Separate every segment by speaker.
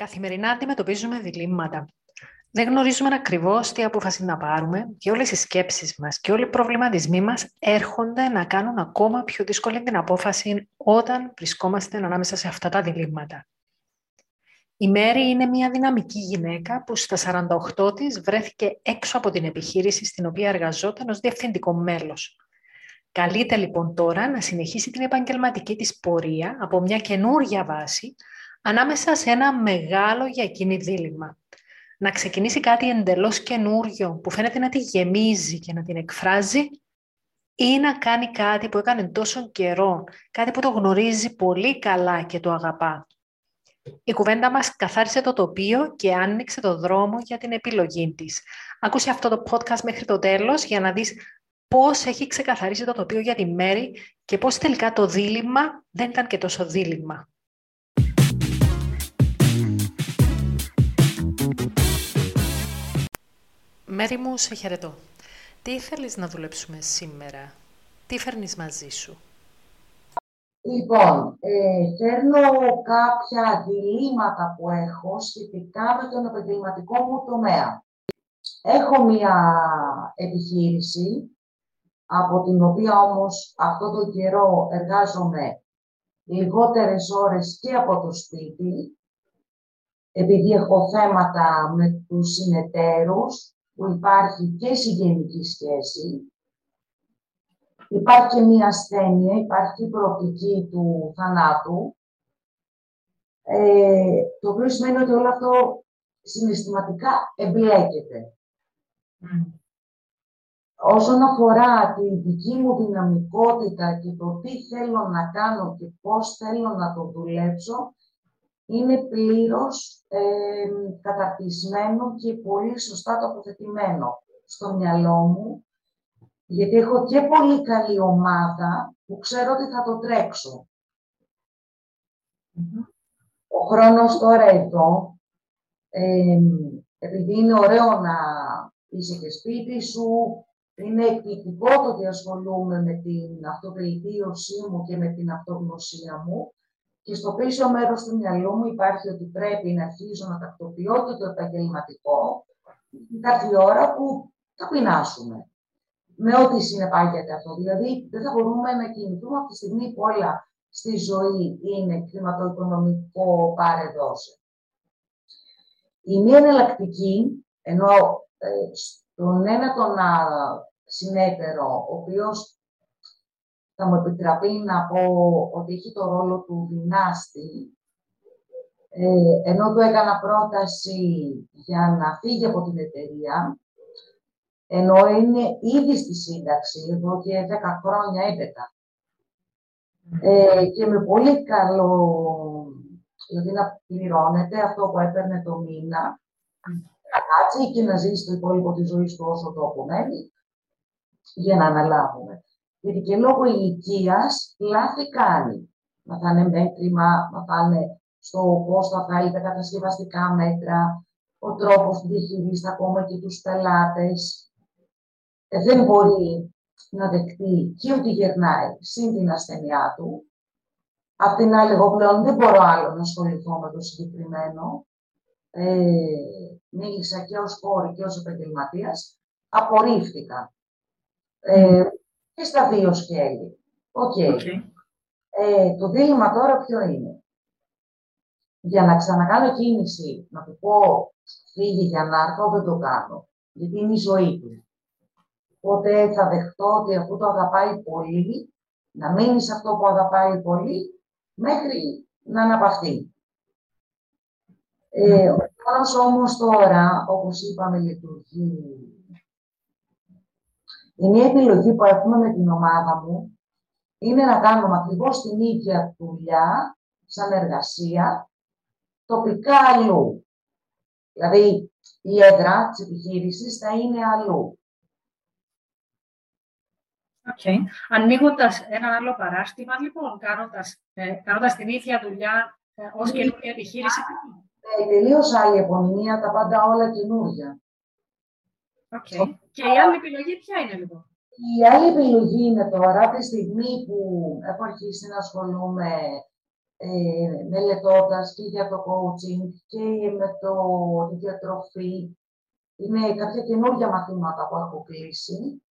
Speaker 1: Καθημερινά αντιμετωπίζουμε διλήμματα. Δεν γνωρίζουμε ακριβώς τι απόφαση να πάρουμε και όλες οι σκέψεις μας και όλοι οι προβληματισμοί μας έρχονται να κάνουν ακόμα πιο δύσκολη την απόφαση όταν βρισκόμαστε ανάμεσα σε αυτά τα διλήμματα. Η Μέρη είναι μια δυναμική γυναίκα που στα 48 της βρέθηκε έξω από την επιχείρηση στην οποία εργαζόταν ως διευθυντικό μέλος. Καλείται λοιπόν τώρα να συνεχίσει την επαγγελματική της πορεία από μια καινούργια βάση ανάμεσα σε ένα μεγάλο για εκείνη δίλημα. Να ξεκινήσει κάτι εντελώς καινούριο που φαίνεται να τη γεμίζει και να την εκφράζει ή να κάνει κάτι που έκανε τόσο καιρό, κάτι που το γνωρίζει πολύ καλά και το αγαπά. Η κουβέντα μας καθάρισε το τοπίο και άνοιξε το δρόμο για την επιλογή της. Άκουσε αυτό το podcast μέχρι το τέλος για να δεις πώς έχει ξεκαθαρίσει το τοπίο για τη Μέρη και πώς τελικά το δίλημα δεν ήταν και τόσο δίλημα. Μέρη μου, σε χαιρετώ. Τι θέλεις να δουλέψουμε σήμερα, τι φέρνεις μαζί σου;
Speaker 2: Λοιπόν, ε, φέρνω κάποια διλήμματα που έχω σχετικά με τον επαγγελματικό μου τομέα. Έχω μία επιχείρηση, από την οποία όμως αυτό το καιρό εργάζομαι λιγότερες ώρες και από το σπίτι, επειδή έχω θέματα με τους συνεταίρους, που υπάρχει και συγγενική σχέση. Υπάρχει και μία ασθένεια, υπάρχει η προοπτική του θανάτου, ε, το οποίο σημαίνει ότι όλο αυτό συναισθηματικά εμπλέκεται. Όσον αφορά τη δική μου δυναμικότητα και το τι θέλω να κάνω και πώς θέλω να το δουλέψω, είναι πλήρως ε, καταρτισμένο και πολύ σωστά τοποθετημένο στο μυαλό μου, γιατί έχω και πολύ καλή ομάδα που ξέρω ότι θα το τρεξω Ο χρόνος τώρα εδώ, ε, επειδή είναι ωραίο να είσαι και σπίτι σου, είναι εκπληκτικό το ότι ασχολούμαι με την αυτοβελτίωσή μου και με την αυτογνωσία μου, και στο πίσω μέρος του μυαλού μου υπάρχει ότι πρέπει να αρχίσω να τακτοποιώ και το επαγγελματικό. Υπάρχει ώρα που θα πεινάσουμε. Με ό,τι συνεπάγεται αυτό. Δηλαδή, δεν θα μπορούμε να κινηθούμε από τη στιγμή που όλα στη ζωή είναι χρηματοοικονομικό πάρε-δώσε. Η μία εναλλακτική, ενώ ε, στον ένα τον συνέτερο, ο οποίος θα μου επιτραπεί να πω ότι έχει το ρόλο του δυνάστη, ε, ενώ του έκανα πρόταση για να φύγει από την εταιρεία, ενώ είναι ήδη στη σύνταξη, εδώ και 10 χρόνια έπειτα. Ε, και με πολύ καλό, δηλαδή να πληρώνεται αυτό που έπαιρνε το μήνα, να κάτσει και να ζήσει το υπόλοιπο της ζωής του όσο το απομένει, για να αναλάβουμε. Γιατί και λόγω ηλικία λάθη κάνει. Μαθάνε μέτρημα, μαθάνε στο πώς θα βγάλει τα κατασκευαστικά μέτρα, ο τρόπος που διαχειρίζεται ακόμα και τους πελάτες. Ε, δεν μπορεί να δεκτεί και ότι γερνάει συν την ασθενειά του. Απ' την άλλη, εγώ πλέον δεν μπορώ άλλο να ασχοληθώ με το συγκεκριμένο. Ε, μίλησα και ως κόρη και ως επαγγελματίας. Απορρίφθηκα. Ε, και στα δύο σκέλη. Οκ. Ε, το δίλημμα τώρα ποιο είναι; Για να ξανακάνω κίνηση, να του πω φύγει για να έρθω, δεν το κάνω. Γιατί είναι η ζωή του. Οπότε θα δεχτώ ότι αφού το αγαπάει πολύ, να μείνει σε αυτό που αγαπάει πολύ, μέχρι να αναπαυθεί. Ε, ο χρόνος όμως τώρα, όπως είπαμε, λειτουργεί η μία επιλογή που έχουμε με την ομάδα μου είναι να κάνουμε ακριβώς την ίδια δουλειά, σαν εργασία, τοπικά αλλού. Δηλαδή, η έδρα της επιχείρησης θα είναι αλλού.
Speaker 1: Okay. Ανοίγοντας ένα άλλο παράστημα, λοιπόν, κάνοντας ε, κάνοντας την ίδια δουλειά ε, ως καινούργια επιχείρηση.
Speaker 2: Ε, Τελείως άλλη επωνυμία, τα πάντα όλα καινούργια.
Speaker 1: Okay. Και η άλλη επιλογή ποια είναι λοιπόν;
Speaker 2: Η άλλη επιλογή είναι τώρα, τη στιγμή που έχω αρχίσει να ασχολούμαι ε, μελετώντας και για το coaching και με το, τη διατροφή. Είναι κάποια καινούργια μαθήματα που έχω κλείσει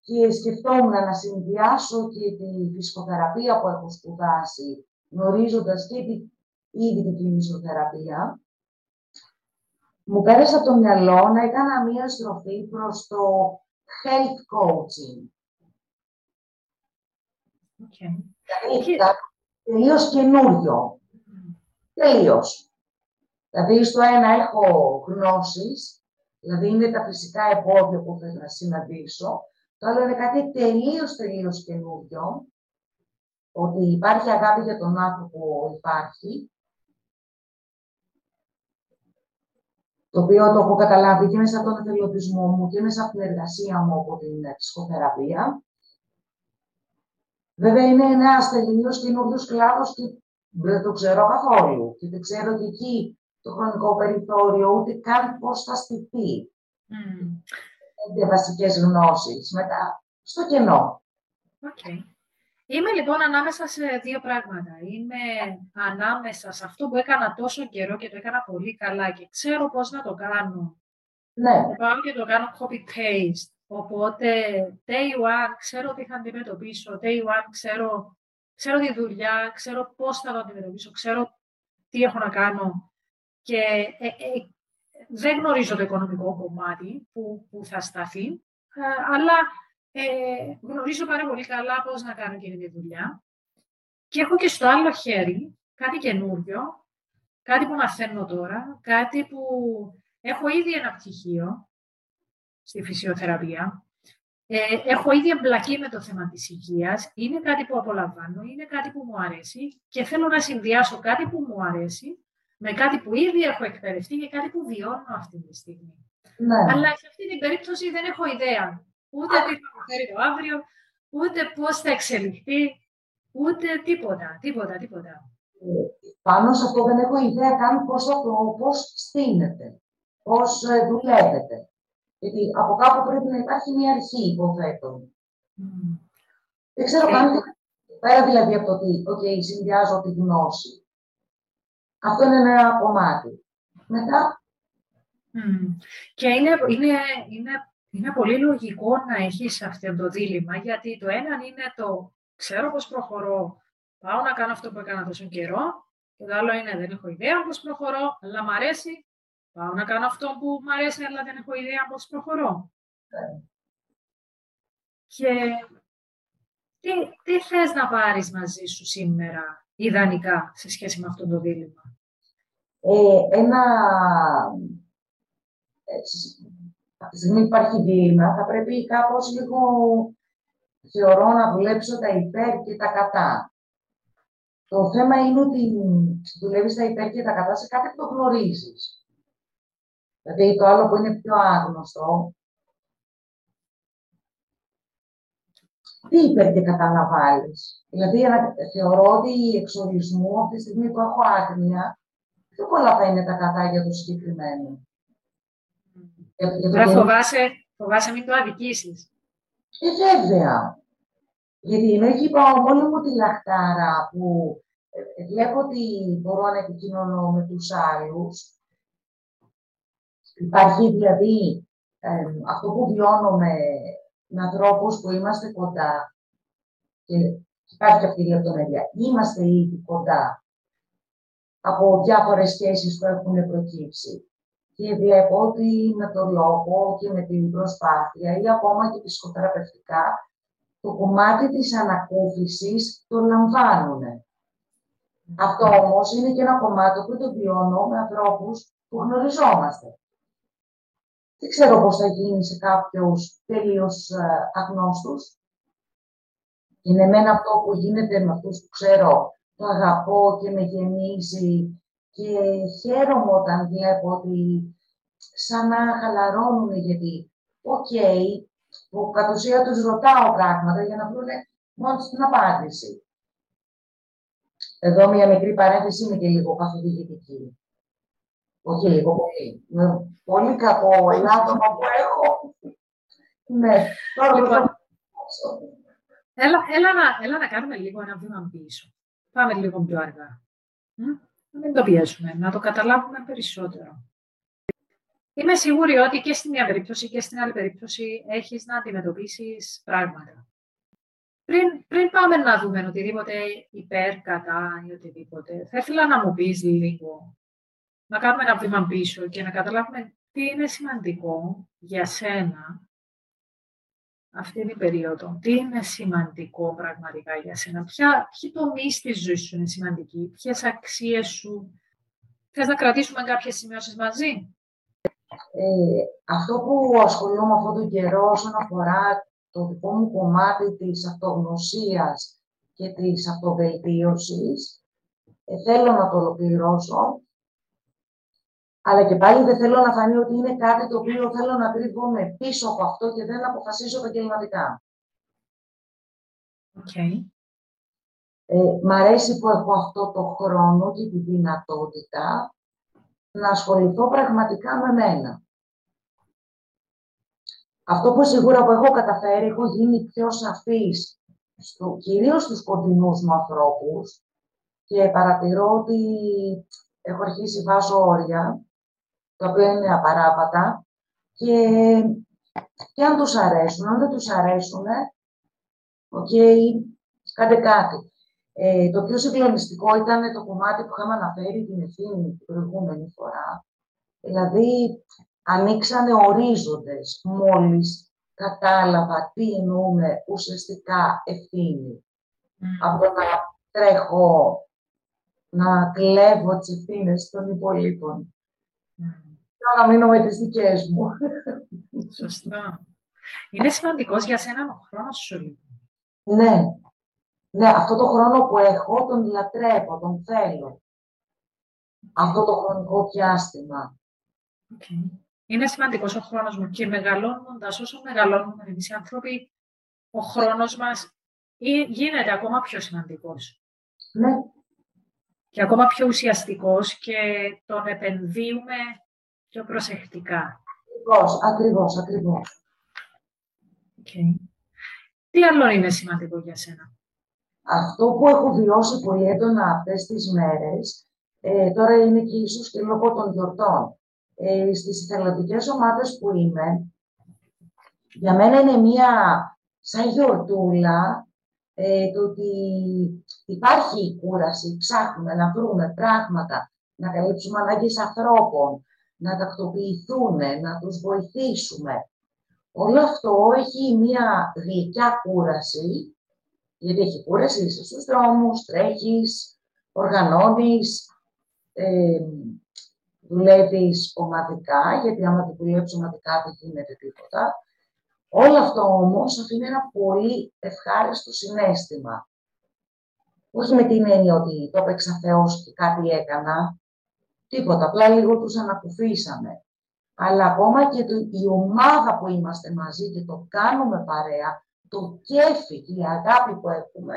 Speaker 2: και σκεφτόμουν να συνδυάσω και τη φυσικοθεραπεία που έχω σπουδάσει, γνωρίζοντας και τη, ήδη την κινησιοθεραπεία. Μου πέρασε από το μυαλό να έκανα μία στροφή προς το health coaching. Okay. Δηλαδή, τελείως καινούριο. Τελείως. Δηλαδή, στο ένα έχω γνώσεις, δηλαδή είναι τα φυσικά εμπόδια που θέλω να συναντήσω, το άλλο είναι κάτι τελείως, τελείως καινούριο, ότι υπάρχει αγάπη για τον άνθρωπο, υπάρχει, το οποίο το έχω καταλάβει και μέσα από τον εθελοντισμό μου και μέσα από την εργασία μου από την ψυχοθεραπεία. Βέβαια είναι ένας τελείως καινούριος κλάδος και δεν το ξέρω καθόλου. Και δεν ξέρω και εκεί το χρονικό περιθώριο, ούτε καν πώς θα στηθεί. Mm. βασικές γνώσεις. Μετά στο κενό.
Speaker 3: Okay. Είμαι λοιπόν ανάμεσα σε δύο πράγματα. Είμαι ανάμεσα σε αυτό που έκανα τόσο καιρό και το έκανα πολύ καλά και ξέρω πώς να το κάνω.
Speaker 2: Ναι.
Speaker 3: Και πάω και το κάνω copy-paste. Οπότε, day one, ξέρω τι θα αντιμετωπίσω. Day one, ξέρω, ξέρω τη δουλειά, ξέρω πώς θα το αντιμετωπίσω, ξέρω τι έχω να κάνω. Και ε, ε, δεν γνωρίζω το οικονομικό κομμάτι που, που θα σταθεί, ε, αλλά ε, γνωρίζω πάρα πολύ καλά πώς να κάνω και τη δουλειά. Και έχω και στο άλλο χέρι κάτι καινούριο, κάτι που μαθαίνω τώρα, κάτι που έχω ήδη ένα πτυχίο στη φυσιοθεραπεία. Ε, έχω ήδη εμπλακεί με το θέμα της υγείας, είναι κάτι που απολαμβάνω, είναι κάτι που μου αρέσει και θέλω να συνδυάσω κάτι που μου αρέσει με κάτι που ήδη έχω εκπαιδευτεί και κάτι που βιώνω αυτή τη στιγμή. Ναι. Αλλά σε αυτή την περίπτωση δεν έχω ιδέα ούτε τι θα μου φέρει το αύριο, ούτε πώς θα εξελιχθεί, ούτε τίποτα, τίποτα, τίποτα.
Speaker 2: Ε, πάνω σε αυτό δεν έχω ιδέα καν πώς, θα το, πώς στείνεται, πώς ε, δουλεύετε. Γιατί από κάπου πρέπει να υπάρχει μια αρχή, υποθέτω. Mm. Δεν ξέρω ε, καν πέρα δηλαδή από το ότι okay, συνδυάζω τη γνώση. Αυτό είναι ένα κομμάτι. Μετά.
Speaker 3: Mm. Και είναι, είναι, είναι είναι πολύ λογικό να έχεις αυτό το δίλημα, γιατί το ένα είναι το ξέρω πώς προχωρώ, πάω να κάνω αυτό που έκανα τόσο καιρό, και το άλλο είναι δεν έχω ιδέα πώς προχωρώ, αλλά μ' αρέσει, πάω να κάνω αυτό που μ' αρέσει, αλλά δεν έχω ιδέα πώς προχωρώ. Και τι, τι θες να πάρεις μαζί σου σήμερα, ιδανικά, σε σχέση με αυτό το δίλημα;
Speaker 2: Ε, ένα ε, από τη στιγμή που υπάρχει δίλημα, θα πρέπει κάπως λίγο, θεωρώ, να δουλέψω τα υπέρ και τα κατά. Το θέμα είναι ότι δουλεύεις τα υπέρ και τα κατά σε κάτι που το γνωρίζεις. Δηλαδή το άλλο που είναι πιο άγνωστο, τι υπέρ και κατά να βάλεις; Δηλαδή θεωρώ ότι εξορισμού από τη στιγμή που έχω άγνοια, πιο πολλά θα είναι τα κατά για το συγκεκριμένο.
Speaker 3: Τώρα φοβάσαι, φοβάσαι μην το αδικήσεις.
Speaker 2: Ε, βέβαια. Γιατί ενώ εκεί πάω μόνο μου τη λαχτάρα που ε, βλέπω ότι μπορώ να επικοινωνώ με τους άλλους. Υπάρχει δηλαδή αυτό που βιώνω με, με ανθρώπους που είμαστε κοντά και υπάρχει αυτή η λεπτομέρεια. Είμαστε ήδη κοντά από διάφορες σχέσεις που έχουν προκύψει και βλέπω ότι με τον λόγο και με την προσπάθεια ή ακόμα και ψυχοθεραπευτικά το κομμάτι της ανακούφισης το λαμβάνουν. Αυτό όμως είναι και ένα κομμάτι που το βιώνω με ανθρώπους που γνωριζόμαστε. Δεν ξέρω πώς θα γίνει σε κάποιους τελείως ε, αγνώστους. Είναι εμένα αυτό που γίνεται με αυτούς που ξέρω, το αγαπώ και με γεμίζει και χαίρομαι όταν βλέπω ότι σαν να χαλαρώνουν γιατί, OK, okay, που κατ' ουσία τους ρωτάω πράγματα για να βρουν μόνος την απάντηση. Εδώ μια μικρή παρένθεση είναι και λίγο καθοδηγητική. Όχι λίγο πολύ. Με πολύ κακό ελάττωμα που έχω. Ναι, τώρα λοιπόν,
Speaker 3: έλα, έλα, να, έλα να κάνουμε λίγο ένα βήμα πίσω. Πάμε λίγο πιο αργά. Να μην το πιέσουμε, να το καταλάβουμε περισσότερο. Είμαι σίγουρη ότι και στην μια περίπτωση και στην άλλη περίπτωση έχεις να αντιμετωπίσεις πράγματα. Πριν, πριν πάμε να δούμε οτιδήποτε υπέρ, κατά ή οτιδήποτε, θα ήθελα να μου πεις λίγο, να κάνουμε ένα βήμα πίσω και να καταλάβουμε τι είναι σημαντικό για σένα αυτή την περίοδο. Τι είναι σημαντικό πραγματικά για σένα; Ποια, ποιοι τομείς στη ζωής σου είναι σημαντικοί; Ποιες αξίες σου; Θες να κρατήσουμε κάποιες σημειώσεις μαζί;
Speaker 2: Ε, αυτό που ασχολούμαι αυτόν τον καιρό όσον αφορά το δικό μου κομμάτι της αυτογνωσίας και της αυτοβελτίωσης, ε, θέλω να το ολοκληρώσω αλλά και πάλι δεν θέλω να φανεί ότι είναι κάτι το οποίο θέλω να κρύβομαι πίσω από αυτό και δεν αποφασίζω επαγγελματικά.
Speaker 3: Okay.
Speaker 2: Ε, μ' αρέσει που έχω αυτό το χρόνο και τη δυνατότητα να ασχοληθώ πραγματικά με μένα. Αυτό που σίγουρα που έχω καταφέρει, έχω γίνει πιο σαφής, στο, κυρίως στους κοντινούς μου ανθρώπους και παρατηρώ ότι έχω αρχίσει βάζω όρια τα οποία είναι απαράβατα και, και αν τους αρέσουν, αν δεν τους αρέσουν, OK, okay, κάντε κάτι. Ε, το πιο συγκλονιστικό ήταν το κομμάτι που είχαμε αναφέρει την ευθύνη την προηγούμενη φορά. Δηλαδή, ανοίξανε ορίζοντες μόλις κατάλαβα τι εννοούμε ουσιαστικά ευθύνη. Mm. Από να τρέχω να κλέβω τις ευθύνες των υπολείπων. Mm να μείνω με τις δικές μου.
Speaker 3: Σωστά. Είναι σημαντικός για σένα ο χρόνος σου.
Speaker 2: Ναι. Ναι, αυτό το χρόνο που έχω τον λατρεύω, τον θέλω. Αυτό το χρονικό διάστημα.
Speaker 3: Okay. Είναι σημαντικός ο χρόνος μου και μεγαλώνοντας, όσο μεγαλώνουμε εμείς οι άνθρωποι, ο χρόνος μας γίνεται ακόμα πιο σημαντικός.
Speaker 2: Ναι.
Speaker 3: Και ακόμα πιο ουσιαστικός και τον επενδύουμε πιο προσεκτικά.
Speaker 2: Ακριβώς, ακριβώς, ακριβώς.
Speaker 3: Okay. Τι άλλο είναι σημαντικό για σένα;
Speaker 2: Αυτό που έχω βιώσει πολύ έντονα αυτές τις μέρες, ε, τώρα είναι και ίσως και λόγω των γιορτών. Ε, στις εθελοντικές ομάδες που είμαι, για μένα είναι μία σαν γιορτούλα ε, το ότι υπάρχει η κούραση, ψάχνουμε να βρούμε πράγματα, να καλύψουμε ανάγκες ανθρώπων, να τακτοποιηθούν, να τους βοηθήσουμε. Όλο αυτό έχει μία γλυκιά κούραση, γιατί έχει κούραση, είσαι στους δρόμους, τρέχεις, οργανώνεις, ε, δουλεύεις ομαδικά, γιατί άμα δεν δουλεύεις ομαδικά δεν γίνεται τίποτα. Όλο αυτό όμως αφήνει ένα πολύ ευχάριστο συνέστημα. Όχι με την έννοια ότι το έπαιξα Θεός και κάτι έκανα, Τίποτα, απλά λίγο τους ανακουφίσαμε. Αλλά ακόμα και το, η ομάδα που είμαστε μαζί και το κάνουμε παρέα, το κέφι και η αγάπη που έχουμε,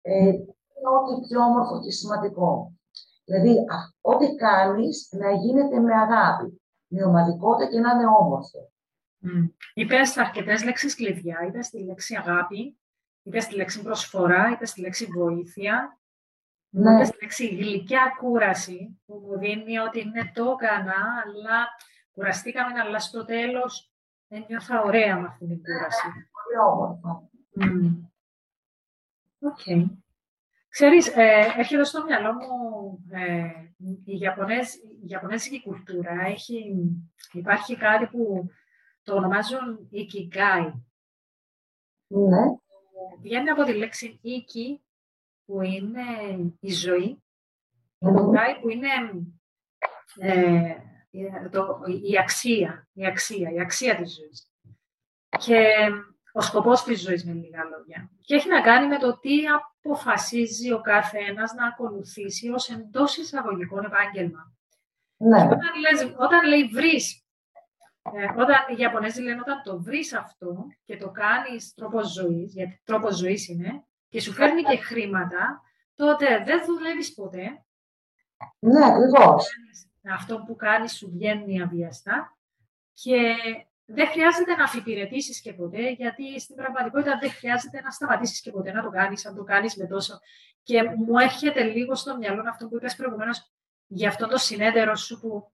Speaker 2: ε, είναι ό,τι πιο όμορφο και σημαντικό. Δηλαδή, ό,τι κάνεις να γίνεται με αγάπη, με ομαδικότητα και να είναι όμορφο.
Speaker 3: Mm. Είπες αρκετές λέξεις κλειδιά. Είπες τη λέξη αγάπη, είπες τη λέξη προσφορά, είπες τη λέξη βοήθεια, ναι. Είπες τη λέξη γλυκιά κούραση, που μου δίνει ότι ναι, το έκανα, αλλά κουραστήκαμε, αλλά στο τέλος ένιωθα ωραία με αυτή την κούραση.
Speaker 2: Πολύ όμορφα.
Speaker 3: Οκ. Ξέρεις, ε, έρχεται στο μυαλό μου ε, η, Ιαπωνέζ, η Ιαπωνέζικη κουλτούρα. Έχει, υπάρχει κάτι που το ονομάζουν Ikigai.
Speaker 2: Ναι.
Speaker 3: Βγαίνει από τη λέξη Iki, που είναι η ζωή, το Γκάι που είναι ε, το, η αξία, η αξία, η αξία της ζωής. Και ο σκοπός της ζωής με λίγα λόγια. Και έχει να κάνει με το τι αποφασίζει ο κάθε ένας να ακολουθήσει ως εντός εισαγωγικών επάγγελμα.
Speaker 2: Ναι.
Speaker 3: όταν, λες, όταν λέει βρεις, ε, όταν οι Ιαπωνέζοι λένε όταν το βρεις αυτό και το κάνεις τρόπος ζωής, γιατί τρόπος ζωής είναι, και σου φέρνει και χρήματα, τότε δεν δουλεύεις ποτέ.
Speaker 2: Ναι, ακριβώς.
Speaker 3: Αυτό που κάνεις σου βγαίνει αβίαστα και δεν χρειάζεται να αφιπηρετήσεις και ποτέ, γιατί στην πραγματικότητα δεν χρειάζεται να σταματήσεις και ποτέ να το κάνεις, αν το κάνεις με τόσο. Και μου έρχεται λίγο στο μυαλό αυτό που είπες προηγουμένως για αυτό το συνέδερο σου που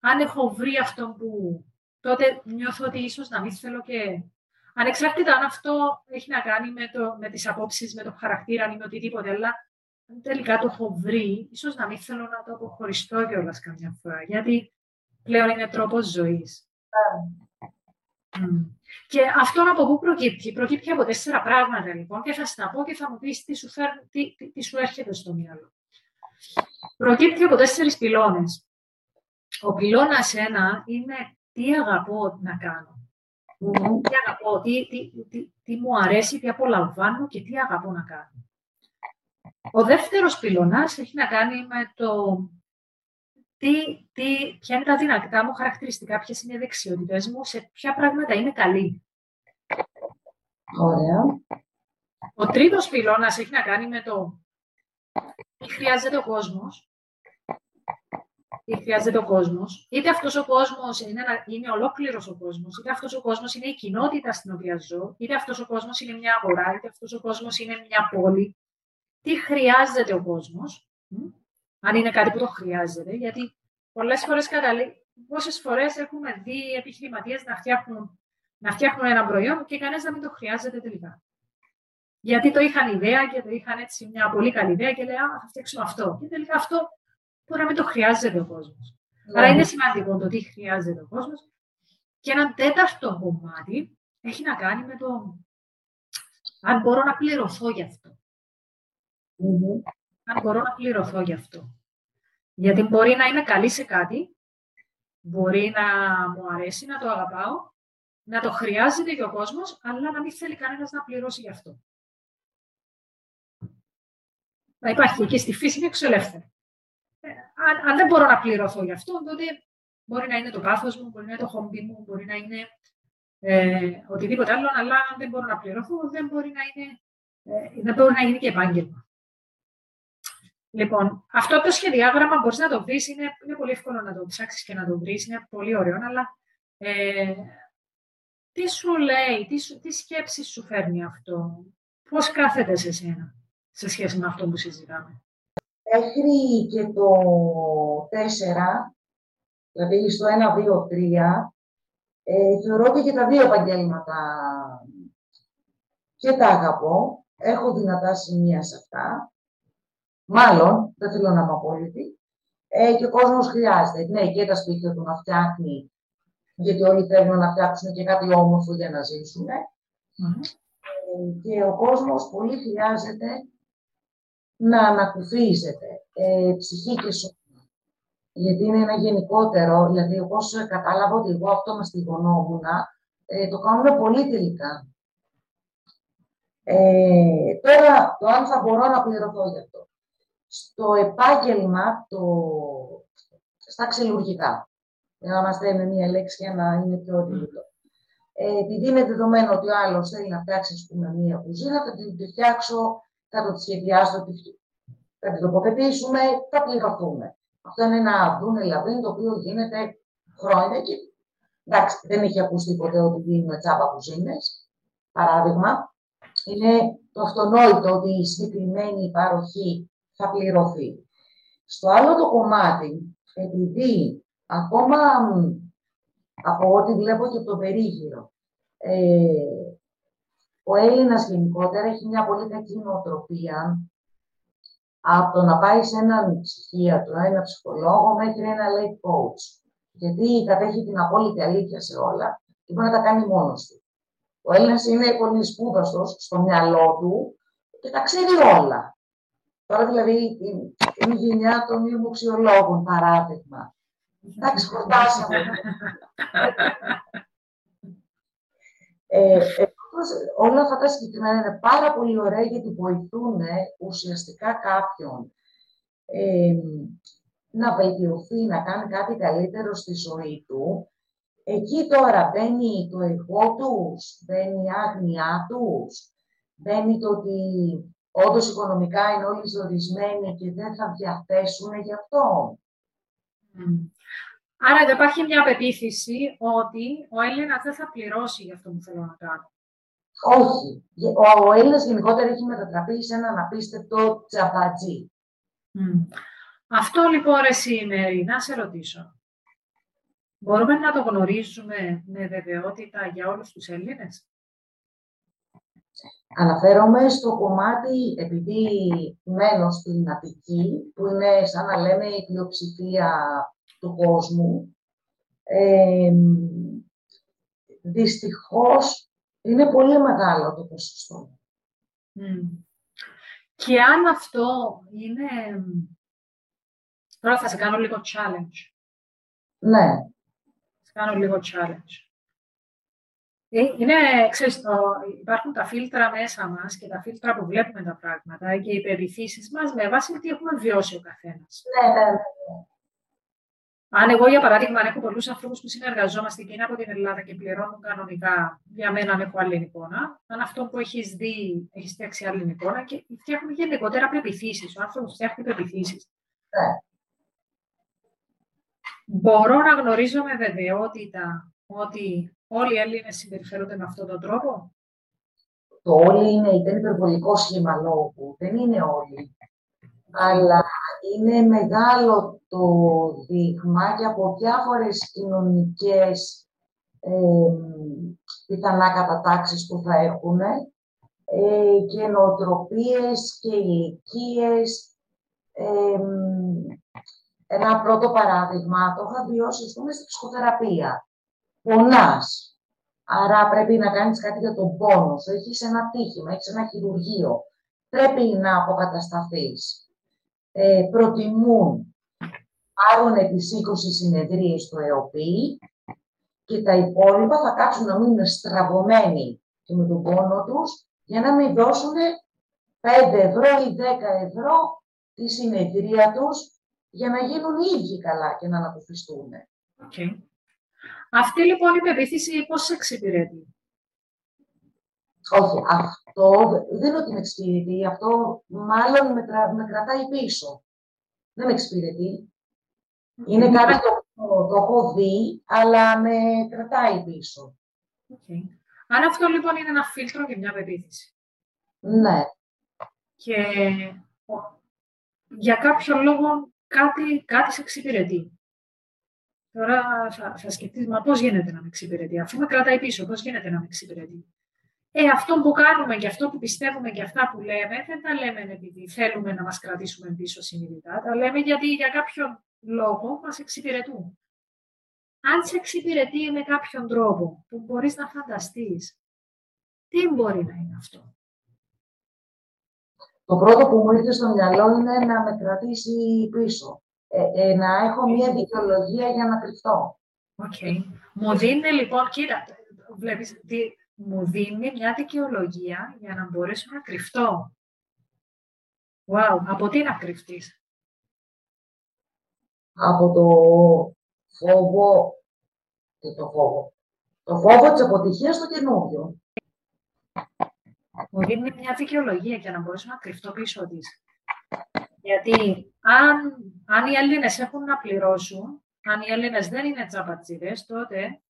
Speaker 3: αν έχω βρει αυτό που τότε νιώθω ότι ίσως να μην θέλω και ανεξάρτητα αν αυτό έχει να κάνει με, το, με τις απόψεις, με το χαρακτήρα ή με οτιδήποτε, αλλά αν τελικά το έχω βρει, ίσως να μην θέλω να το αποχωριστώ κιόλας καμιά φορά, γιατί πλέον είναι τρόπος ζωής. Και αυτό από πού προκύπτει; Προκύπτει από τέσσερα πράγματα λοιπόν και θα στα πω και θα μου πεις τι σου, τι, τι, τι σου έρχεται στο μυαλό. Προκύπτει από τέσσερις πυλώνες. Ο πυλώνας ένα είναι τι αγαπώ να κάνω. Τι αγαπώ, τι, τι, τι, τι, μου αρέσει, τι απολαμβάνω και τι αγαπώ να κάνω. Ο δεύτερος πυλώνας έχει να κάνει με το τι, τι, ποια είναι τα δυνατά μου χαρακτηριστικά, ποιες είναι οι δεξιότητες μου, σε ποια πράγματα είμαι καλή.
Speaker 2: Ωραία.
Speaker 3: Ο τρίτος πυλώνας έχει να κάνει με το τι χρειάζεται ο κόσμος, τι χρειάζεται ο κόσμος, είτε αυτός ο κόσμος είναι, είναι ολόκληρος ο κόσμος, είτε αυτός ο κόσμος είναι η κοινότητα στην οποία ζω, είτε αυτός ο κόσμος είναι μια αγορά, είτε αυτός ο κόσμος είναι μια πόλη. Τι χρειάζεται ο κόσμος, αν είναι κάτι που το χρειάζεται, γιατί πολλές φορές καταλήγει, πόσες φορές έχουμε δει επιχειρηματίες να φτιάχνουν, να φτιάχνουν ένα προϊόν και κανένας να μην το χρειάζεται τελικά. Γιατί το είχαν ιδέα και το είχαν έτσι μια πολύ καλή ιδέα και λέει, Α, θα φτιάξουμε αυτό. Και τελικά αυτό μπορεί να μην το χρειάζεται ο κόσμος. Ναι. Άρα είναι σημαντικό το τι χρειάζεται ο κόσμος. Και ένα τέταρτο κομμάτι έχει να κάνει με το αν μπορώ να πληρωθώ γι' αυτό. Αν μπορώ να πληρωθώ γι' αυτό. Γιατί μπορεί να είμαι καλή σε κάτι, μπορεί να μου αρέσει, να το αγαπάω, να το χρειάζεται και ο κόσμος, αλλά να μην θέλει κανένας να πληρώσει γι' αυτό. Να υπάρχει και στη φύση είναι εξελεύθερη. Ε, αν, αν, δεν μπορώ να πληρωθώ γι' αυτό, τότε μπορεί να είναι το πάθος μου, μπορεί να είναι το χόμπι μου, μπορεί να είναι ε, οτιδήποτε άλλο, αλλά αν δεν μπορώ να πληρωθώ, δεν μπορεί να είναι, ε, δεν μπορεί να είναι και επάγγελμα. Λοιπόν, αυτό το σχεδιάγραμμα μπορείς να το βρεις, είναι, είναι πολύ εύκολο να το ψάξεις και να το βρεις, είναι πολύ ωραίο, αλλά ε, τι σου λέει, τι, σου, τι σκέψη σου φέρνει αυτό, πώς κάθεται σε σένα σε σχέση με αυτό που συζητάμε;
Speaker 2: Μέχρι και το 4, δηλαδή στο 1, 2, 3, ε, θεωρώ ότι και τα δύο επαγγέλματα και τα αγαπώ. Έχω δυνατά σημεία σε αυτά. Μάλλον, δεν θέλω να είμαι απόλυτη. Ε, και ο κόσμος χρειάζεται. Ναι, και τα σπίτια του να φτιάχνει, γιατί όλοι θέλουν να φτιάξουν και κάτι όμορφο για να ζησουν ε, και ο κόσμος πολύ χρειάζεται να ανακουφίζεται ε, ψυχή και σώμα. Γιατί είναι ένα γενικότερο, δηλαδή όπω κατάλαβα ότι εγώ αυτό με στιγωνόμουν, ε, το κάνουμε πολύ τελικά. Ε, τώρα, το αν θα μπορώ να πληρωθώ γι' αυτό. Στο επάγγελμα, το, στα ξελουργικά, για να είμαστε με μία λέξη για να είναι πιο οδηγητό. Ε, επειδή είναι δεδομένο ότι ο άλλος θέλει να φτιάξει πούμε, μία κουζίνα, θα την φτιάξω θα το σχεδιάσω, θα την τοποθετήσουμε, θα πληρωθούμε. Αυτό είναι ένα δούνε λαβίν το οποίο γίνεται χρόνια και εντάξει, δεν έχει ακουστεί ποτέ ότι δίνουμε τσάπα κουζίνες. Παράδειγμα, είναι το αυτονόητο ότι η συγκεκριμένη παροχή θα πληρωθεί. Στο άλλο το κομμάτι, επειδή ακόμα από ό,τι βλέπω και από το περίγυρο, ε, ο Έλληνας γενικότερα έχει μια πολύ κακή νοοτροπία από το να πάει σε έναν ψυχίατρο, ένα ψυχολόγο, μέχρι ένα life coach. Γιατί κατέχει την απόλυτη αλήθεια σε όλα και μπορεί να τα κάνει μόνος του. Ο Έλληνας είναι πολύ σπούδαστο στο μυαλό του και τα ξέρει όλα. Τώρα δηλαδή είναι η γενιά των λιμοξιολόγων, παράδειγμα. Εντάξει, χορτάσαμε. ε, ε, όλα αυτά τα συγκεκριμένα είναι πάρα πολύ ωραία γιατί βοηθούν ουσιαστικά κάποιον ε, να βελτιωθεί, να κάνει κάτι καλύτερο στη ζωή του. Εκεί τώρα μπαίνει το εγώ τους, μπαίνει η άγνοιά τους, μπαίνει το ότι όντως οικονομικά είναι όλοι ζωρισμένοι και δεν θα διαθέσουν γι' αυτό.
Speaker 3: Άρα δεν υπάρχει μια πεποίθηση ότι ο Έλληνας δεν θα πληρώσει για αυτό που θέλω να κάνω.
Speaker 2: Όχι. Ο, ο Έλληνας γενικότερα έχει μετατραπεί σε έναν απίστευτο τσαπατζή.
Speaker 3: Αυτό λοιπόν, εσύ Μέρη, να σε ρωτήσω. Μπορούμε να το γνωρίζουμε με βεβαιότητα για όλους τους Έλληνες;
Speaker 2: Αναφέρομαι στο κομμάτι, επειδή μένω στην Αττική, που είναι σαν να λέμε η πλειοψηφία του κόσμου, ε, δυστυχώς είναι πολύ μεγάλο το ποσοστό.
Speaker 3: Και αν αυτό είναι... Τώρα θα σε κάνω λίγο challenge.
Speaker 2: Ναι.
Speaker 3: Θα σε κάνω λίγο challenge. Ε, είναι, ξέρεις, το, υπάρχουν τα φίλτρα μέσα μας και τα φίλτρα που βλέπουμε τα πράγματα και οι περιθύσεις μας με βάση τι έχουμε βιώσει ο καθένας.
Speaker 2: Ναι, ναι, ναι.
Speaker 3: Αν εγώ, για παράδειγμα, έχω πολλούς ανθρώπους που συνεργαζόμαστε και είναι από την Ελλάδα και πληρώνουν κανονικά, για μένα αν έχω άλλη εικόνα, αν αυτό που έχεις δει έχεις φτιάξει άλλη εικόνα και φτιάχνουν γενικότερα πεπιθήσεις. Ο άνθρωπος φτιάχνει πεπιθήσεις.
Speaker 2: Ναι.
Speaker 3: Μπορώ να γνωρίζω με βεβαιότητα ότι όλοι οι Έλληνες συμπεριφέρονται με αυτόν τον τρόπο;
Speaker 2: Το όλοι είναι, ήταν υπερβολικό σχήμα λόγου. Δεν είναι όλοι αλλά είναι μεγάλο το δείγμα και από διάφορες κοινωνικές ε, πιθανά κατατάξεις που θα έχουν ε, και νοοτροπίες και ηλικίες. ένα πρώτο παράδειγμα, το είχα βιώσει στο στη ψυχοθεραπεία. Πονάς, άρα πρέπει να κάνεις κάτι για τον πόνο σου. Έχεις ένα τύχημα, έχεις ένα χειρουργείο. Πρέπει να αποκατασταθείς ε, προτιμούν πάρουν τις 20 συνεδρίες στο ΕΟΠΗ και τα υπόλοιπα θα κάτσουν να μείνουν στραβωμένοι και με τον πόνο τους για να μην δώσουν 5 ευρώ ή 10 ευρώ τη συνεδρία τους για να γίνουν οι ίδιοι καλά και να αναποφιστούν.
Speaker 3: Okay. Αυτή λοιπόν η πεποίθηση πώς εξυπηρετεί;
Speaker 2: Όχι, αυτό δεν είναι ότι με εξυπηρετεί. Αυτό μάλλον με, με κρατάει πίσω. Δεν με εξυπηρετεί. Είναι κάτι το, το, έχω δει, αλλά με κρατάει πίσω.
Speaker 3: Okay. Άρα αυτό λοιπόν είναι ένα φίλτρο και μια πεποίθηση.
Speaker 2: Ναι.
Speaker 3: Και για κάποιο λόγο κάτι, κάτι σε εξυπηρετεί. Τώρα θα, θα σκεφτείς, μα πώς γίνεται να με εξυπηρετεί; Αφού με κρατάει πίσω, πώς γίνεται να με εξυπηρετεί; Ε, αυτό που κάνουμε και αυτό που πιστεύουμε και αυτά που λέμε, δεν τα λέμε επειδή θέλουμε να μας κρατήσουμε πίσω συνειδητά, τα λέμε γιατί για κάποιο λόγο μας εξυπηρετούν. Αν σε εξυπηρετεί με κάποιον τρόπο που μπορείς να φανταστείς, τι μπορεί να είναι αυτό;
Speaker 2: Το πρώτο που μου ήρθε στο μυαλό είναι να με κρατήσει πίσω. Ε, ε, να έχω μία δικαιολογία για να κρυφτώ.
Speaker 3: OK. Okay. Μου δίνει λοιπόν, κοίτα, βλέπεις, μου δίνει μια δικαιολογία για να μπορέσω να κρυφτώ. Wow, από τι να κρυφτείς;
Speaker 2: Από το φόβο και το φόβο. Το φόβο της αποτυχίας στο καινούριο.
Speaker 3: Μου δίνει μια δικαιολογία για να μπορέσω να κρυφτώ πίσω της. Γιατί αν, αν οι Έλληνες έχουν να πληρώσουν, αν οι Έλληνες δεν είναι τσαπατσίδες, τότε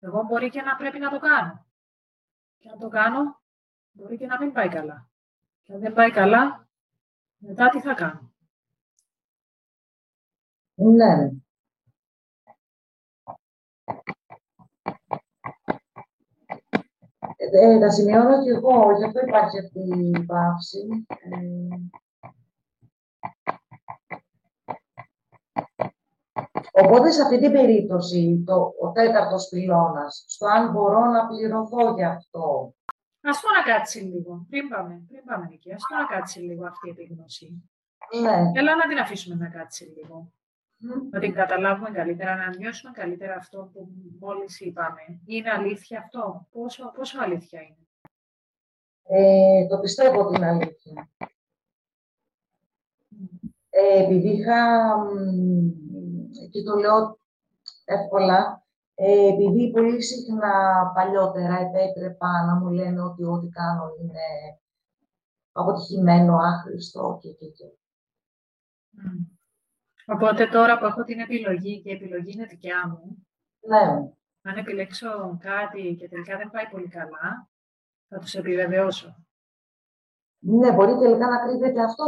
Speaker 3: εγώ μπορεί και να πρέπει να το κάνω και να το κάνω, μπορεί και να μην πάει καλά. Και αν δεν πάει καλά, μετά τι θα κάνω.
Speaker 2: Ναι. Ε, ε, τα σημειώνω και εγώ, γι' αυτό υπάρχει αυτή η πάυση. Ε, Οπότε σε αυτή την περίπτωση, το, ο τέταρτος πυλώνας, στο αν μπορώ να πληρωθώ γι' αυτό.
Speaker 3: Ας το να κάτσει λίγο, πριν πάμε, πριν πάμε εκεί, ας το να κάτσει λίγο αυτή η επίγνωση.
Speaker 2: Ναι.
Speaker 3: Έλα να την αφήσουμε να κάτσει λίγο. Mm. Να την καταλάβουμε καλύτερα, να νιώσουμε καλύτερα αυτό που μόλις είπαμε. Είναι αλήθεια αυτό, πόσο, πόσο αλήθεια είναι;
Speaker 2: Ε, το πιστεύω ότι είναι αλήθεια. Ε, επειδή είχα και το λέω εύκολα, ε, επειδή πολύ συχνά παλιότερα επέτρεπα να μου λένε ότι ό,τι κάνω είναι αποτυχημένο, άχρηστο και και και.
Speaker 3: Οπότε τώρα που έχω την επιλογή και η επιλογή είναι δικιά μου,
Speaker 2: ναι.
Speaker 3: αν επιλέξω κάτι και τελικά δεν πάει πολύ καλά, θα τους επιβεβαιώσω.
Speaker 2: Ναι, μπορεί τελικά να κρύβεται αυτό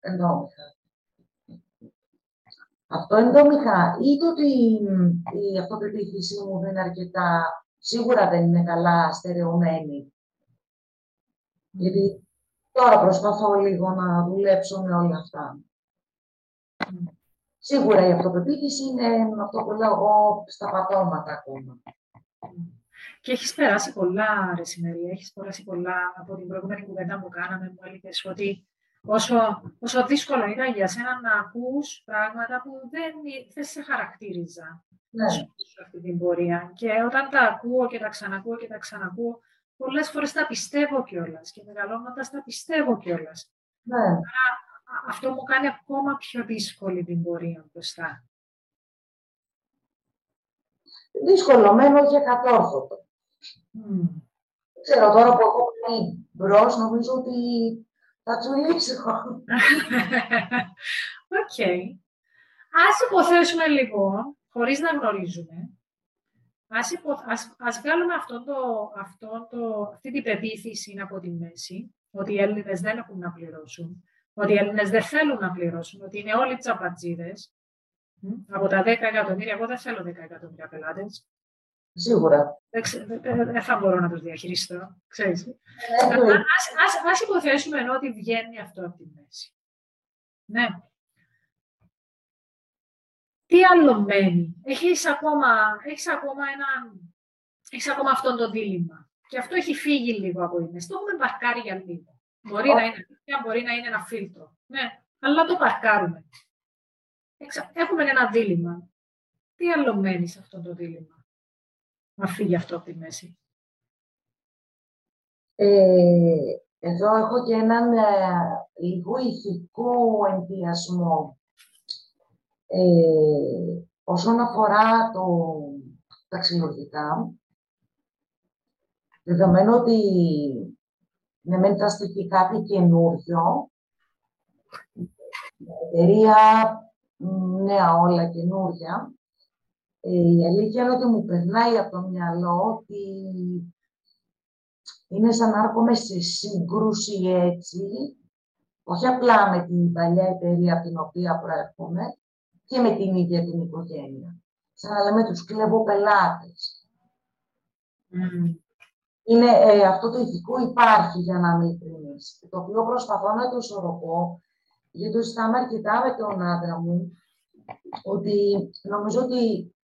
Speaker 2: ενδόμηχα. Αυτό ενδόμηχα ή το ότι η αυτοπεποίθησή μου δεν είναι αρκετά, σίγουρα δεν είναι καλά στερεωμένη. Γιατί τώρα προσπαθώ λίγο να δουλέψω με όλα αυτά. Σίγουρα η αυτοπεποίθηση είναι αυτό που λέω εγώ στα πατώματα ακόμα.
Speaker 3: Και έχεις περάσει πολλά, ρε Σημερία, έχεις περάσει πολλά από την προηγούμενη κουβέντα που κάναμε, μου έλεγες ότι όσο, όσο δύσκολο ήταν για σένα να ακούς πράγματα που δεν, δεν σε χαρακτήριζα
Speaker 2: ναι.
Speaker 3: σε αυτή την πορεία. Και όταν τα ακούω και τα ξανακούω και τα ξανακούω, πολλές φορές τα πιστεύω κιόλας και μεγαλώνοντας τα πιστεύω κιόλας.
Speaker 2: Ναι.
Speaker 3: Άρα αυτό μου κάνει ακόμα πιο δύσκολη την πορεία μπροστά.
Speaker 2: Δύσκολο, μεν, όχι ακατόρθωτο.
Speaker 3: Mm.
Speaker 2: Ξέρω τώρα που έχω πάρει μπρος, νομίζω ότι θα τσουλήσω.
Speaker 3: OK. okay. Ας υποθέσουμε λοιπόν, χωρίς να γνωρίζουμε, ας, υπο, ας, ας βγάλουμε αυτό το, αυτό το, αυτή την πεποίθηση από τη μέση, ότι οι Έλληνες δεν έχουν να πληρώσουν, ότι οι Έλληνες δεν θέλουν να πληρώσουν, ότι είναι όλοι τζαμπατζήδες. Από τα 10 εκατομμύρια, εγώ δεν θέλω 10 εκατομμύρια πελάτες.
Speaker 2: Σίγουρα.
Speaker 3: Δεν θα μπορώ να τους διαχειριστώ, ξέρεις.
Speaker 2: Ε,
Speaker 3: ας, ας, ας υποθέσουμε ότι βγαίνει αυτό από τη μέση. Ναι. Τι άλλο μένει; Έχεις ακόμα, έχεις ακόμα, ένα, έχεις ακόμα αυτό το δίλημα. Και αυτό έχει φύγει λίγο από τη μέση. Το έχουμε παρκάρει για λίγο. Μπορεί να είναι μπορεί να είναι ένα φίλτρο. Ναι, αλλά το παρκάρουμε. Έχουμε ένα δίλημα. Τι άλλο μένει σε αυτό το δίλημα; Να φύγει αυτό από τη μέση.
Speaker 2: Ε, εδώ έχω και έναν ε, λίγο ηθικό ενδιασμό. Ε, όσον αφορά το ταξιδιωτικά, δεδομένου ότι ναι, μεν θα στηθεί κάτι καινούριο, εταιρεία νέα όλα καινούρια, ε, η αλήθεια είναι ότι μου περνάει από το μυαλό ότι είναι σαν να έρχομαι σε σύγκρουση έτσι, όχι απλά με την παλιά εταιρεία από την οποία προέρχομαι και με την ίδια την οικογένεια. Σαν να λέμε τους κλέβω πελάτες. Είναι, ε, αυτό το ηθικό υπάρχει για να μην κρίνεις, το οποίο προσπαθώ να το ισορροπώ, γιατί το συζητάμε αρκετά με τον άντρα μου, ότι νομίζω ότι ε,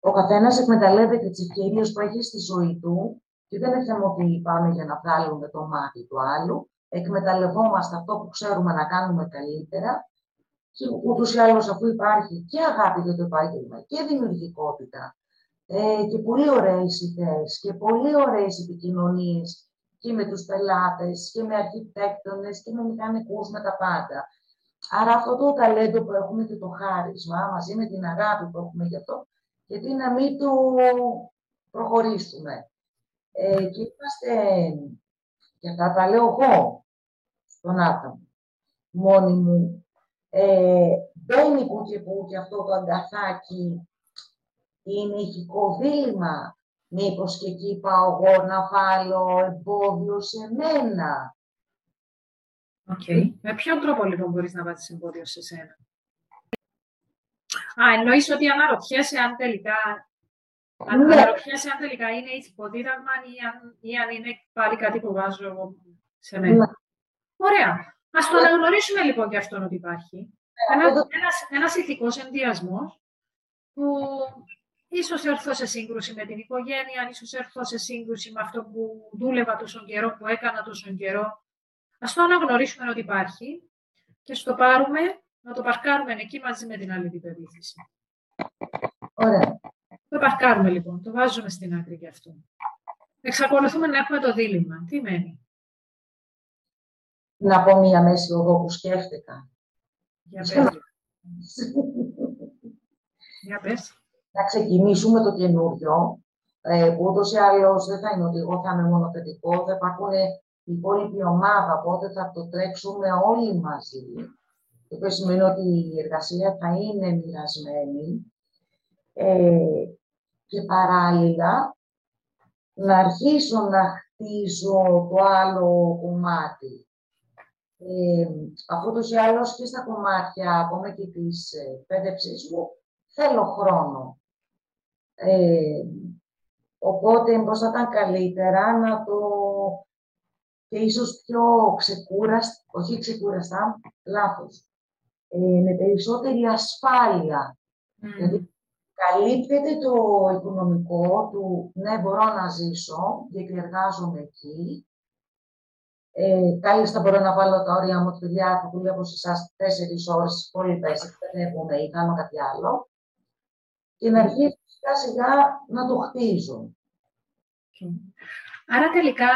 Speaker 2: ο καθένας εκμεταλλεύεται τις ευκαιρίες που έχει στη ζωή του και δεν είναι θέμα ότι πάμε για να βγάλουμε το μάτι του άλλου. Εκμεταλλευόμαστε αυτό που ξέρουμε να κάνουμε καλύτερα και ούτως ή άλλως αφού υπάρχει και αγάπη για το επάγγελμα και δημιουργικότητα ε, και πολύ ωραίες ιδέες και πολύ ωραίες επικοινωνίες και με τους πελάτες και με αρχιτέκτονες και με μηχανικούς, με τα πάντα. Άρα αυτό το ταλέντο που έχουμε και το χάρισμα, μαζί με την αγάπη που έχουμε γι' αυτό, γιατί να μην το προχωρήσουμε. Ε, και είμαστε, και αυτά τα λέω εγώ, στον άτομο, μόνη μου, ε, μπαίνει που και που και αυτό το αγκαθάκι είναι ηχικό δίλημα. Μήπως και εκεί πάω εγώ να βάλω εμπόδιο σε μένα.
Speaker 3: Okay. Με ποιον τρόπο λοιπόν μπορείς να βάζεις εμπόδιο σε σένα; Α, εννοείς ότι αναρωτιέσαι αν τελικά, αν ναι. αναρωτιέσαι αν τελικά είναι ηθικό δίδαγμα ή αν, ή αν είναι πάλι κάτι που βάζω εγώ σε μένα. Ναι. Ωραία. Ας το αναγνωρίσουμε λοιπόν και αυτόν ότι υπάρχει. Ναι, Ένα, ένας, ένας ηθικός ενδιασμός που ίσως έρθω σε σύγκρουση με την οικογένεια, ίσως έρθω σε σύγκρουση με αυτό που δούλευα τόσο καιρό, που έκανα τόσο καιρό, Ας το αναγνωρίσουμε ότι υπάρχει και στο πάρουμε, να το παρκάρουμε εκεί μαζί με την άλλη την
Speaker 2: Ωραία.
Speaker 3: Το παρκάρουμε λοιπόν, το βάζουμε στην άκρη για αυτό. Εξακολουθούμε να έχουμε το δίλημα. Τι μένει;
Speaker 2: Να πω μία μέση οδό που σκέφτηκα.
Speaker 3: Για πες. Για πες.
Speaker 2: Να ξεκινήσουμε το καινούριο, ε, που ούτως ή άλλως δεν θα είναι ότι εγώ θα είμαι μόνο θετικό, θα υπάρχουν η υπόλοιπη ομάδα, οπότε θα το τρέξουμε όλοι μαζί. Το οποίο σημαίνει ότι η εργασία θα είναι μοιρασμένη. Ε, και παράλληλα να αρχίσω να χτίζω το άλλο κομμάτι. Ε, αφού τους ή άλλως και στα κομμάτια, ακόμα και της εκπαίδευσής μου, θέλω χρόνο. Ε, οπότε, πώς θα ήταν καλύτερα να το και ίσως πιο ξεκούραστα, όχι ξεκούραστα, λάθος, ε, με περισσότερη ασφάλεια. Mm. Δηλαδή, καλύπτεται το οικονομικό του, ναι, μπορώ να ζήσω, γιατί εργάζομαι εκεί. Ε, κάλλιστα μπορώ να βάλω τα όρια μου, παιδιά, που δουλεύω σε εσάς τέσσερις ώρες, τις υπόλοιπες εκπαιδεύομαι ή κάνω κάτι άλλο. Και να αρχίσω σιγά σιγά να το χτίζω.
Speaker 3: Άρα τελικά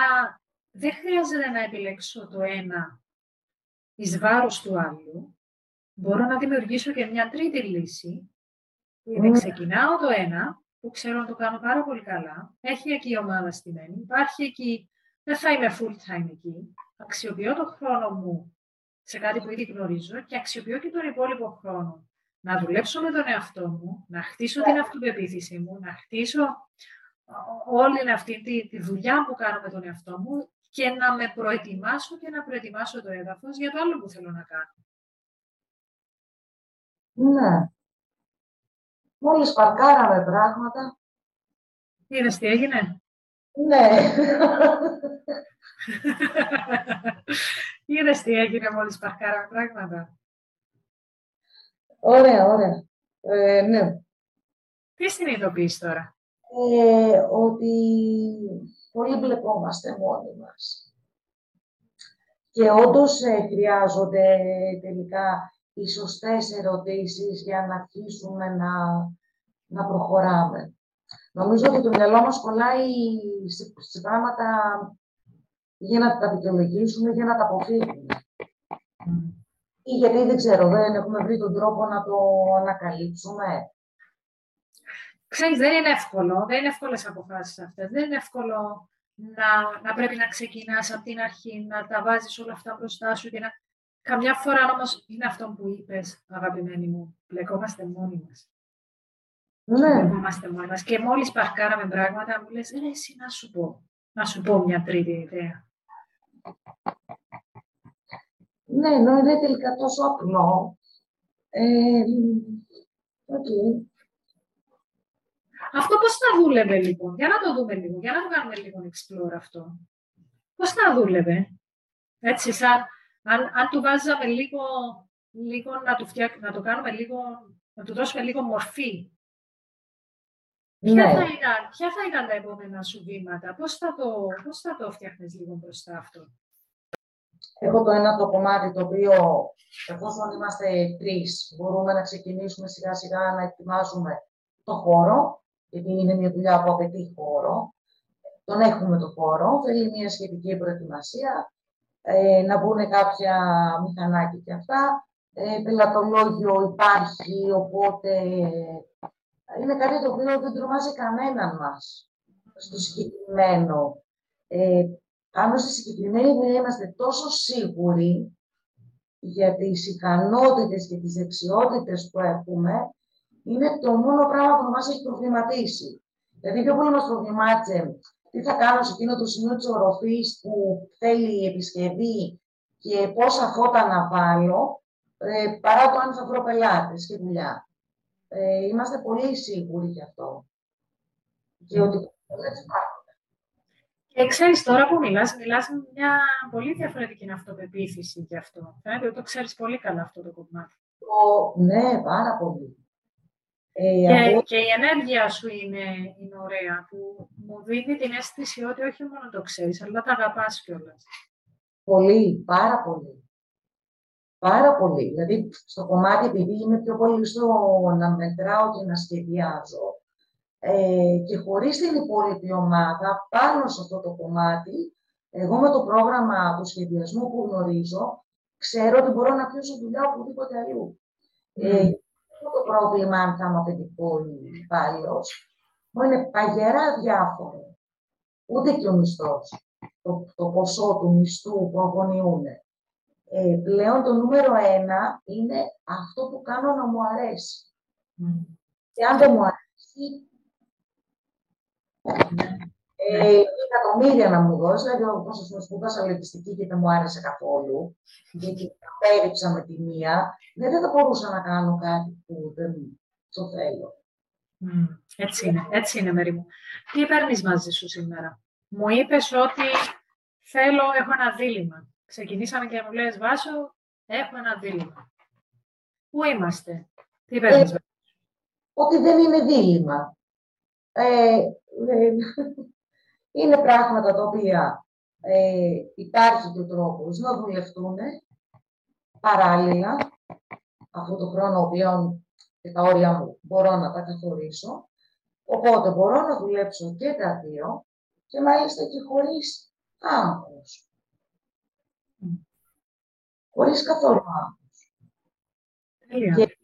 Speaker 3: δεν χρειάζεται να επιλέξω το ένα εις βάρος του άλλου. Μπορώ να δημιουργήσω και μια τρίτη λύση, που είναι ξεκινάω το ένα, που ξέρω να το κάνω πάρα πολύ καλά, έχει εκεί η ομάδα στημένη, υπάρχει εκεί, δεν θα είμαι full time εκεί, αξιοποιώ το χρόνο μου σε κάτι που ήδη γνωρίζω και αξιοποιώ και τον υπόλοιπο χρόνο να δουλέψω με τον εαυτό μου, να χτίσω την αυτοπεποίθησή μου, να χτίσω όλη αυτή τη, τη δουλειά που κάνω με τον εαυτό μου και να με προετοιμάσω και να προετοιμάσω το έδαφος για το άλλο που θέλω να κάνω.
Speaker 2: Ναι. Μόλις παρκάραμε πράγματα.
Speaker 3: Είδες τι έγινε;
Speaker 2: Ναι.
Speaker 3: Είδες τι έγινε μόλις παρκάραμε πράγματα;
Speaker 2: Ωραία, ωραία. Ε, ναι.
Speaker 3: Τι συνειδητοποιείς τώρα;
Speaker 2: Ε, ότι πολύ μπλεκόμαστε μόνοι μας. Και όντως ε, χρειάζονται τελικά οι σωστές ερωτήσεις για να αρχίσουμε να, να προχωράμε. Νομίζω ότι το μυαλό μας κολλάει σε, πράγματα για να τα δικαιολογήσουμε, για να τα αποφύγουμε. Ή γιατί δεν ξέρω, δεν έχουμε βρει τον τρόπο να το ανακαλύψουμε.
Speaker 3: Ξέρεις, δεν είναι εύκολο, δεν είναι εύκολες αποφάσεις αυτές. Δεν είναι εύκολο να, να πρέπει να ξεκινάς από την αρχή, να τα βάζεις όλα αυτά μπροστά σου και να... Καμιά φορά όμως είναι αυτό που είπες, αγαπημένη μου, μπλεκόμαστε μόνοι μας. Ναι. Μπλεκόμαστε μόνοι μας. Και μόλις παρκάραμε πράγματα, μου λες, «Ε, εσύ να σου πω, να σου πω μια τρίτη ιδέα.
Speaker 2: Ναι, ενώ είναι τελικά τόσο απλό. Ε, okay.
Speaker 3: Αυτό πώς θα δούλευε λοιπόν, για να το δούμε λίγο, για να το κάνουμε λίγο explore αυτό. Πώς θα δούλευε, έτσι σαν, αν, αν του βάζαμε λίγο, λίγο να, του φτιάξουμε, να το κάνουμε λίγο, να του δώσουμε λίγο μορφή. Ναι. Ποια, θα ήταν, ποια θα ήταν τα επόμενα σου βήματα, πώς θα το, πώς θα το φτιάχνεις λίγο μπροστά αυτό;
Speaker 2: Έχω το ένα το κομμάτι το οποίο, εφόσον είμαστε τρεις, μπορούμε να ξεκινήσουμε σιγά σιγά να ετοιμάζουμε το χώρο γιατί είναι μια δουλειά που απαιτεί χώρο. Τον έχουμε το χώρο, θέλει μια σχετική προετοιμασία, ε, να μπουν κάποια μηχανάκια και αυτά. Ε, πελατολόγιο υπάρχει, οπότε είναι κάτι το οποίο δεν τρομάζει κανέναν μας στο συγκεκριμένο. Ε, πάνω στη συγκεκριμένη δουλειά είμαστε τόσο σίγουροι για τις ικανότητες και τις δεξιότητες που έχουμε, είναι το μόνο πράγμα που μας έχει προβληματίσει. Δηλαδή, πιο πολύ μας προβλημάτισε τι θα κάνω σε εκείνο το σημείο της οροφής που θέλει η επισκευή και πόσα φώτα να βάλω, ε, παρά το αν θα βρω πελάτες και δουλειά. Ε, είμαστε πολύ σίγουροι γι' αυτό. Και ότι δεν υπάρχουν.
Speaker 3: Και ξέρεις τώρα που μιλάς, μιλάς με μια πολύ διαφορετική αυτοπεποίθηση γι' αυτό. Φαίνεται ότι το ξέρεις πολύ καλά αυτό το κομμάτι.
Speaker 2: ναι, πάρα πολύ.
Speaker 3: Ε, και, και, η ενέργεια σου είναι, είναι ωραία, που μου δίνει την αίσθηση ότι όχι μόνο το ξέρεις, αλλά τα αγαπάς κιόλας.
Speaker 2: Πολύ, πάρα πολύ. Πάρα πολύ. Δηλαδή, στο κομμάτι, επειδή είμαι πιο πολύ στο να μετράω και να σχεδιάζω, ε, και χωρίς την υπόλοιπη ομάδα, πάνω σε αυτό το κομμάτι, εγώ με το πρόγραμμα του σχεδιασμού που γνωρίζω, ξέρω ότι μπορώ να πιώσω δουλειά οπουδήποτε αλλού. Ε, το πρόβλημα αν θα είμαι αφεντικό ή υπάλληλο. Μου είναι παγερά διάφορο. Ούτε και ο μισθός. το, το ποσό του μισθού που αγωνιούν. Ε, πλέον το νούμερο ένα είναι αυτό που κάνω να μου αρέσει. Mm. Και αν δεν μου αρέσει, ε, εκατομμύρια να μου δώσει, δηλαδή όπως πούμε σπούδασα λογιστική και δεν μου άρεσε καθόλου, γιατί πέριψα με τη μία, δεν θα μπορούσα να κάνω κάτι που δεν το θέλω.
Speaker 3: Mm, έτσι είναι, έτσι είναι Μέρη μου. Τι παίρνεις μαζί σου σήμερα; Μου είπες ότι θέλω, έχω ένα δίλημα. Ξεκινήσαμε και μου λες, Βάσο, έχω ένα δίλημα. Πού είμαστε, τι παίρνεις ε,
Speaker 2: Ότι δεν είναι δίλημα. Ε, ε, είναι πράγματα τα οποία ε, υπάρχει και ο τρόπος να δουλευτούν παράλληλα, αυτό το χρόνο πλέον και τα όρια μου μπορώ να τα καθορίσω. Οπότε μπορώ να δουλέψω και τα δύο και μάλιστα και χωρίς άγχος. Χωρίς καθόλου άγχος. Και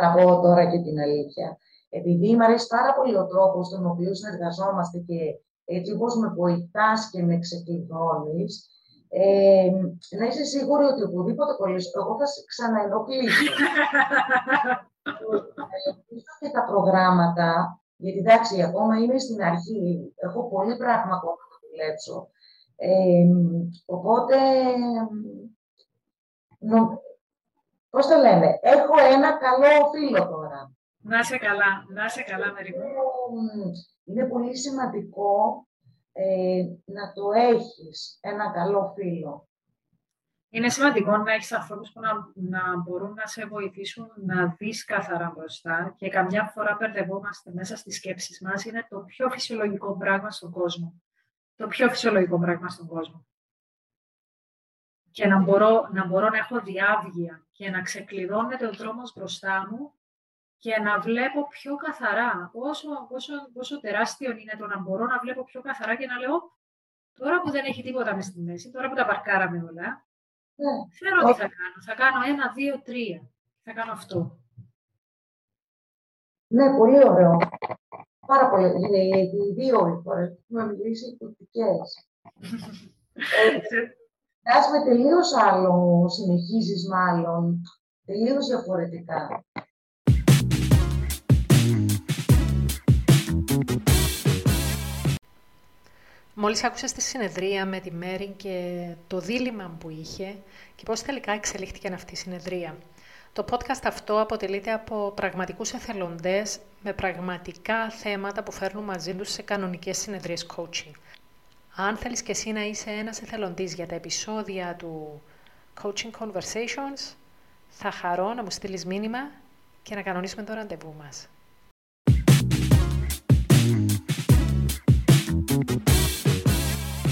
Speaker 2: να πω τώρα και την αλήθεια. Επειδή μου αρέσει πάρα πολύ ο τρόπος στον οποίος συνεργαζόμαστε και έτσι όπως με βοηθάς και με ξεκλειδώνεις, ε, να είσαι σίγουρη ότι οπουδήποτε κολλήσω, εγώ θα σε ξαναενοχλήσω. και τα προγράμματα, γιατί εντάξει, ακόμα είμαι στην αρχή, έχω πολύ πράγμα ακόμα να δουλέψω. Ε, οπότε, νο, πώς το λένε, έχω ένα καλό φίλο τώρα.
Speaker 3: Να είσαι καλά, να είσαι καλά, Μερικού.
Speaker 2: Είναι πολύ σημαντικό ε, να το έχεις, ένα καλό φίλο.
Speaker 3: Είναι σημαντικό να έχεις ανθρώπους που να, να μπορούν να σε βοηθήσουν να δεις καθαρά μπροστά και καμιά φορά μπερδευόμαστε μέσα στις σκέψεις μας. Είναι το πιο φυσιολογικό πράγμα στον κόσμο. Το πιο φυσιολογικό πράγμα στον κόσμο. Και να μπορώ να, μπορώ να έχω διάβγεια και να ξεκλειδώνεται ο δρόμος μπροστά μου και να βλέπω πιο καθαρά. Πόσο, πόσο, πόσο τεράστιο είναι το να μπορώ να βλέπω πιο καθαρά και να λέω τώρα που δεν έχει τίποτα μες στη μέση, τώρα που τα παρκάραμε όλα, ναι. Ξέρω τι θα κάνω. Θα κάνω ένα, δύο, τρία. Θα κάνω αυτό.
Speaker 2: Ναι, πολύ ωραίο. Πάρα πολύ. Είναι οι δύο φορές που έχουμε μιλήσει κουρτικέ. ε, με τελείως άλλο, συνεχίζεις μάλλον, τελείως διαφορετικά.
Speaker 3: Μόλις άκουσες τη συνεδρία με τη Μέρη και το δίλημα που είχε και πώς τελικά εξελίχθηκε αυτή η συνεδρία. Το podcast αυτό αποτελείται από πραγματικούς εθελοντές με πραγματικά θέματα που φέρνουν μαζί τους σε κανονικές συνεδρίες coaching. Αν θέλεις και εσύ να είσαι ένας εθελοντής για τα επεισόδια του Coaching Conversations, θα χαρώ να μου στείλεις μήνυμα και να κανονίσουμε το ραντεβού μας.